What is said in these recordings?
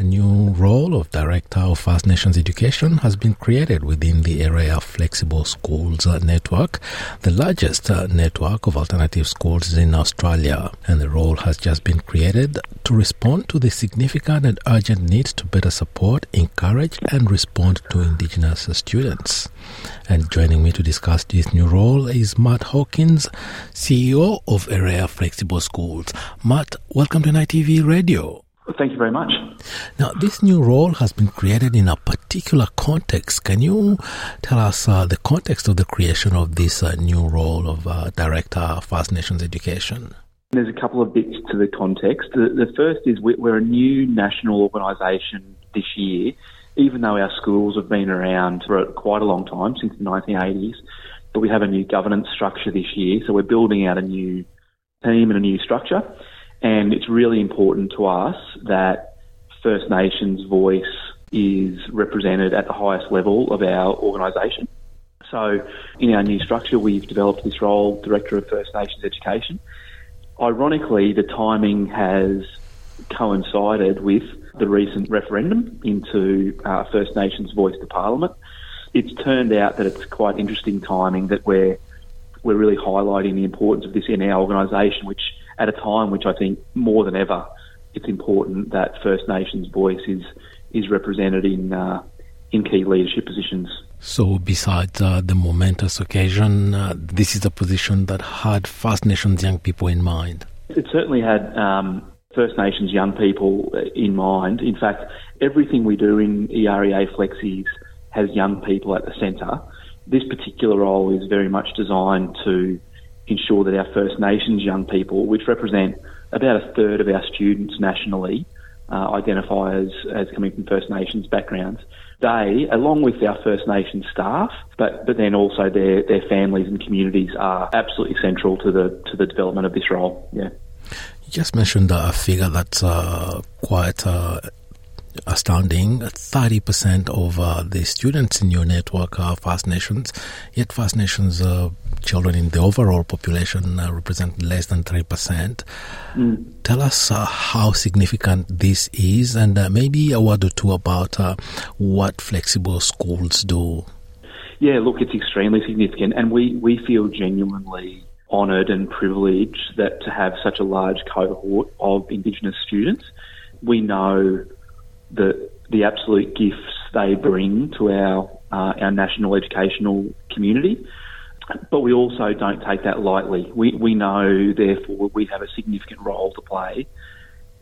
A new role of Director of First Nations Education has been created within the EREA Flexible Schools Network, the largest uh, network of alternative schools in Australia. And the role has just been created to respond to the significant and urgent need to better support, encourage, and respond to Indigenous students. And joining me to discuss this new role is Matt Hawkins, CEO of EREA Flexible Schools. Matt, welcome to NITV Radio. Thank you very much. Now, this new role has been created in a particular context. Can you tell us uh, the context of the creation of this uh, new role of uh, Director of First Nations Education? There's a couple of bits to the context. The, the first is we're a new national organisation this year, even though our schools have been around for quite a long time, since the 1980s. But we have a new governance structure this year, so we're building out a new team and a new structure. And it's really important to us that First Nations voice is represented at the highest level of our organisation. So, in our new structure, we've developed this role, Director of First Nations Education. Ironically, the timing has coincided with the recent referendum into uh, First Nations voice to Parliament. It's turned out that it's quite interesting timing that we're we're really highlighting the importance of this in our organisation, which at a time which I think more than ever it's important that First Nations voice is is represented in uh, in key leadership positions. So, besides uh, the momentous occasion, uh, this is a position that had First Nations young people in mind. It certainly had um, First Nations young people in mind. In fact, everything we do in EREA Flexies has young people at the centre. This particular role is very much designed to ensure that our First Nations young people, which represent about a third of our students nationally, uh, identify as, as coming from First Nations backgrounds. They, along with our First Nations staff, but, but then also their, their families and communities are absolutely central to the to the development of this role. Yeah. You just mentioned a figure that's uh, quite uh, astounding. 30% of uh, the students in your network are First Nations, yet First Nations uh, children in the overall population uh, represent less than 3%. Mm. Tell us uh, how significant this is and uh, maybe a word or two about uh, what flexible schools do. Yeah, look, it's extremely significant, and we, we feel genuinely honoured and privileged that to have such a large cohort of Indigenous students. We know the the absolute gifts they bring to our uh, our national educational community. But we also don't take that lightly. We we know, therefore, we have a significant role to play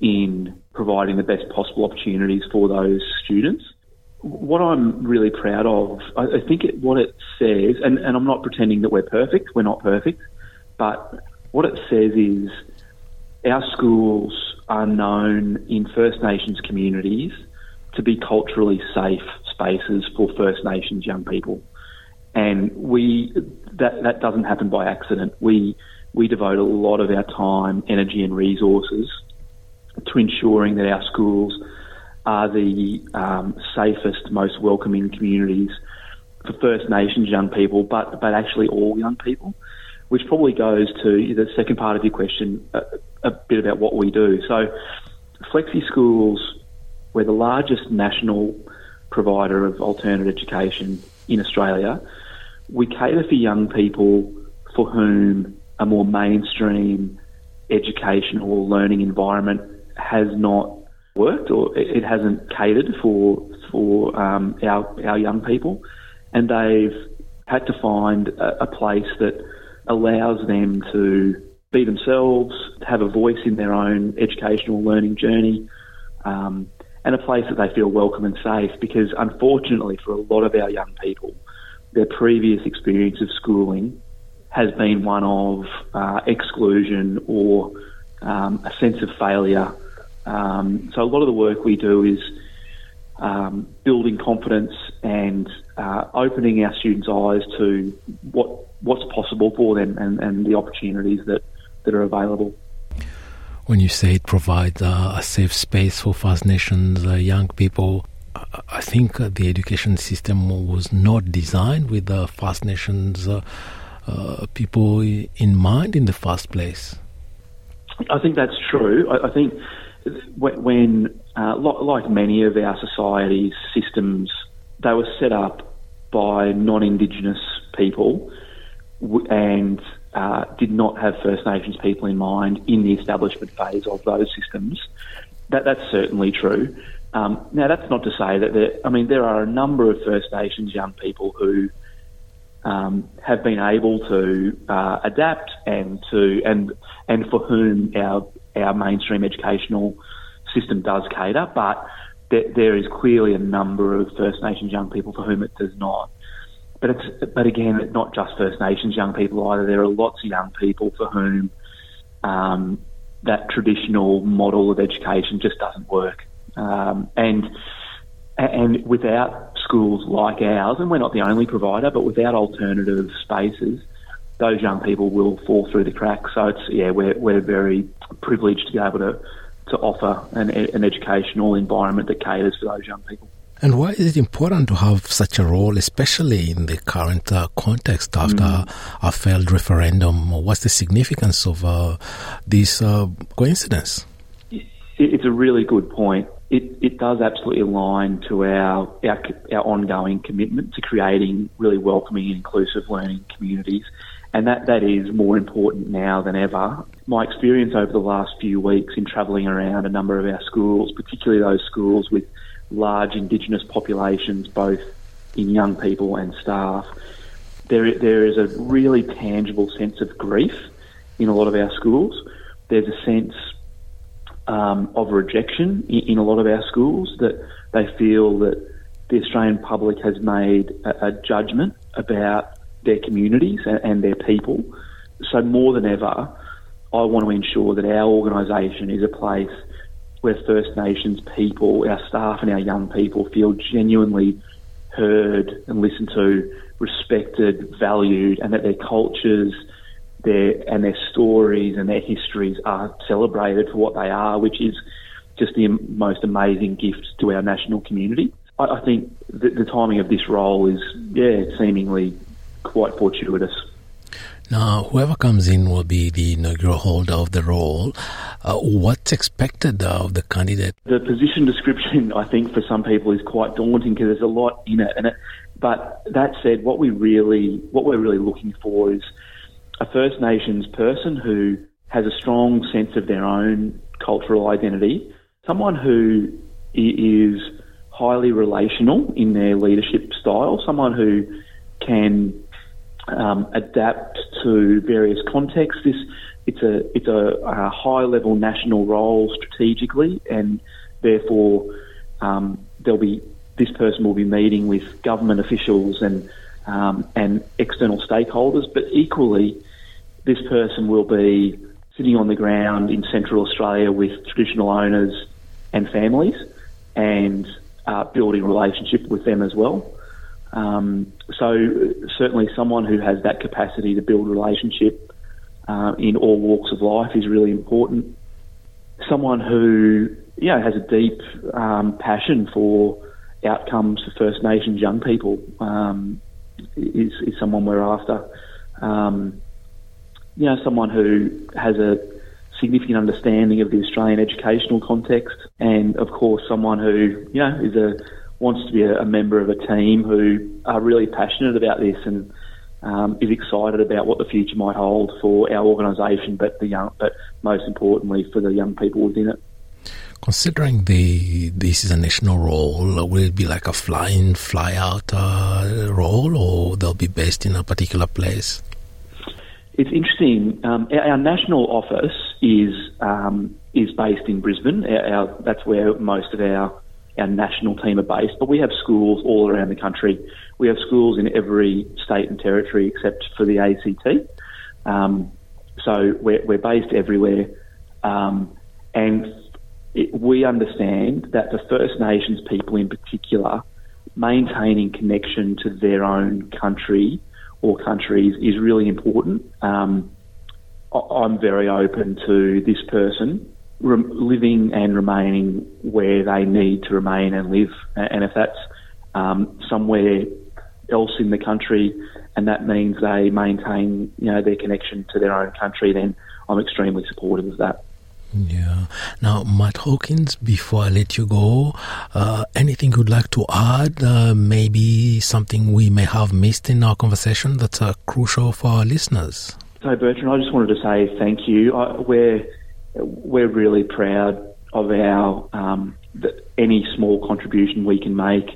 in providing the best possible opportunities for those students. What I'm really proud of, I, I think it, what it says, and, and I'm not pretending that we're perfect, we're not perfect, but what it says is our schools are known in First Nations communities to be culturally safe spaces for First Nations young people. And we that that doesn't happen by accident. We we devote a lot of our time, energy, and resources to ensuring that our schools are the um, safest, most welcoming communities for First Nations young people, but but actually all young people which probably goes to the second part of your question, a, a bit about what we do. So, Flexi Schools, we're the largest national provider of alternate education in Australia. We cater for young people for whom a more mainstream educational or learning environment has not worked or it hasn't catered for for um, our our young people, and they've had to find a, a place that allows them to be themselves, have a voice in their own educational learning journey, um, and a place that they feel welcome and safe. Because unfortunately, for a lot of our young people, their previous experience of schooling has been one of uh, exclusion or um, a sense of failure. Um, so a lot of the work we do is um, building confidence and uh, opening our students' eyes to what what's possible for them and, and the opportunities that, that are available. When you say it provides uh, a safe space for First Nations uh, young people, I think the education system was not designed with the First Nations uh, uh, people in mind in the first place. I think that's true. I, I think when uh, like many of our society's systems, they were set up by non-Indigenous people and uh, did not have First Nations people in mind in the establishment phase of those systems. That, that's certainly true. Um, now, that's not to say that there, I mean, there are a number of First Nations young people who um, have been able to uh, adapt and to and and for whom our our mainstream educational system does cater, but there, there is clearly a number of First Nations young people for whom it does not. But it's but again, not just First Nations young people either. There are lots of young people for whom um, that traditional model of education just doesn't work, um, and and without schools like ours, and we're not the only provider, but without alternative spaces, those young people will fall through the cracks. So it's yeah, we're we're very privileged to be able to to offer an, an educational environment that caters for those young people. And why is it important to have such a role, especially in the current uh, context after mm. a failed referendum? What's the significance of uh, this uh, coincidence? It's a really good point. It, it does absolutely align to our, our, our ongoing commitment to creating really welcoming and inclusive learning communities, and that, that is more important now than ever. My experience over the last few weeks in travelling around a number of our schools, particularly those schools with large Indigenous populations, both in young people and staff, there, there is a really tangible sense of grief in a lot of our schools. There's a sense um, of rejection in, in, a lot of our schools that they feel that the Australian public has made a, a judgment about their communities and, and their people. So more than ever, I want to ensure that our organisation is a place where First Nations people, our staff and our young people feel genuinely heard and listened to, respected, valued, and that their cultures, their and their stories and their histories are celebrated for what they are, which is just the most amazing gift to our national community. I, I think the, the timing of this role is, yeah, seemingly quite fortuitous. Now, whoever comes in will be the inaugural holder of the role. Uh, what's expected of the candidate? The position description, I think, for some people is quite daunting because there's a lot in it. And it, but that said, what we really, what we're really looking for is a First Nations person who has a strong sense of their own cultural identity, someone who is highly relational in their leadership style, someone who can um, adapt to various contexts. This it's a it's a, a, high level national role strategically, and therefore um, there'll be this person will be meeting with government officials and um, and external stakeholders, but equally this person will be sitting on the ground in Central Australia with traditional owners and families, and uh, building relationship with them as well. Um, so certainly someone who has that capacity to build relationship uh, in all walks of life is really important. Someone who you know has a deep um, passion for outcomes for First Nations young people um, is, is someone we're after. Um, you know, someone who has a significant understanding of the Australian educational context, and of course, someone who you know is a wants to be a, a member of a team who are really passionate about this and um, is excited about what the future might hold for our organisation, but the young, but most importantly for the young people within it. Considering the this is a national role, will it be like a fly-in, fly-out uh, role, or they'll be based in a particular place? It's interesting. Um, our, our, national office is um, is based in Brisbane. Our, our, that's where most of our our national team are based, but we have schools all around the country. We have schools in every state and territory except for the ACT. Um, so we're, we're, based everywhere. Um, and it, we understand that the First Nations people in particular, maintaining connection to their own country or countries is really important. Um, I'm very open to this person living and remaining where they need to remain and live. And if that's um, somewhere else in the country, and that means they maintain, you know, their connection to their own country, then I'm extremely supportive of that. Yeah. Now, Matt Hawkins, before I let you go, uh, anything you'd like to add? Uh, maybe something we may have missed in our conversation that's uh, crucial for our listeners? So, Bertrand, I just wanted to say thank you. I, we're, we're really proud of our um, any small contribution we can make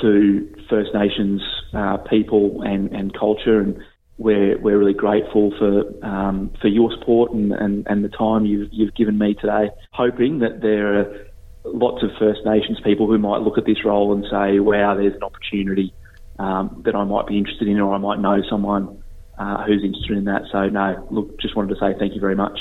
to First Nations uh, people and, and culture and we're we're really grateful for um, for your support and, and, and the time you've you've given me today. Hoping that there are lots of First Nations people who might look at this role and say, "Wow, there's an opportunity um, that I might be interested in, or I might know someone uh, who's interested in that." So, no, look, just wanted to say thank you very much.